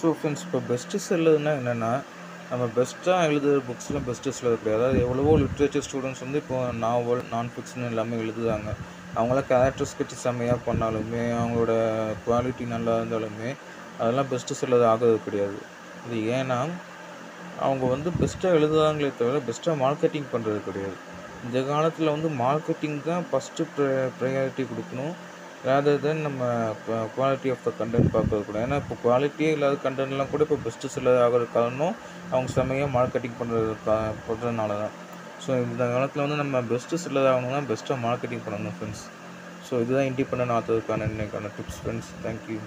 So friends இப்போ best செல்லதுன்னா என்னென்னா நம்ம பெஸ்ட்டாக எழுதுகிற புக்ஸில் பெஸ்ட்டு செல்லது கிடையாது. அதாவது எவ்வளவோ லிட்ரேச்சர் ஸ்டூடெண்ட்ஸ் வந்து இப்போ நாவல் நான் ஃபிக்ஷன் எல்லாமே எழுதுறாங்க. அவங்களாம் கேரக்டர் ஸ்கெட்ச் செம்மையாக பண்ணாலுமே அவங்களோட குவாலிட்டி நல்லா இருந்தாலுமே அதெல்லாம் பெஸ்ட்டு செல்லது ஆகிறது கிடையாது. இது ஏன்னா அவங்க வந்து பெஸ்ட்டாக எழுதுறாங்களே தவிர பெஸ்ட்டாக மார்க்கெட்டிங் பண்ணுறது கிடையாது. இந்த காலத்தில் வந்து மார்க்கெட்டிங் தான் ஃபஸ்ட்டு ப்ர ப்ரையாரிட்டி கொடுக்கணும். ரேதர் தென் நம்ம குவாலிட்டி ஆஃப் த கண்டென்ட் பார்க்கறது கூட. ஏன்னா இப்போ குவாலிட்டியே இல்லாத கண்டென்ட்லாம் கூட இப்போ பெஸ்ட்டு செல்லர் ஆகிறது காரணம் அவங்க செம்மையாக மார்க்கெட்டிங் பண்ணுறது பண்ணுறதுனால தான் ஸோ இந்த காலத்தில் வந்து நம்ம பெஸ்ட்டு செல்லர் ஆகணும்னா பெஸ்ட்டாக மார்க்கெட்டிங் பண்ணணும் ஃப்ரெண்ட்ஸ் ஸோ இதுதான் இண்டிபெண்ட் ஆத்ததுக்கான இன்னைக்கான டிப்ஸ் ஃப்ரெண்ட்ஸ் தேங்க்யூ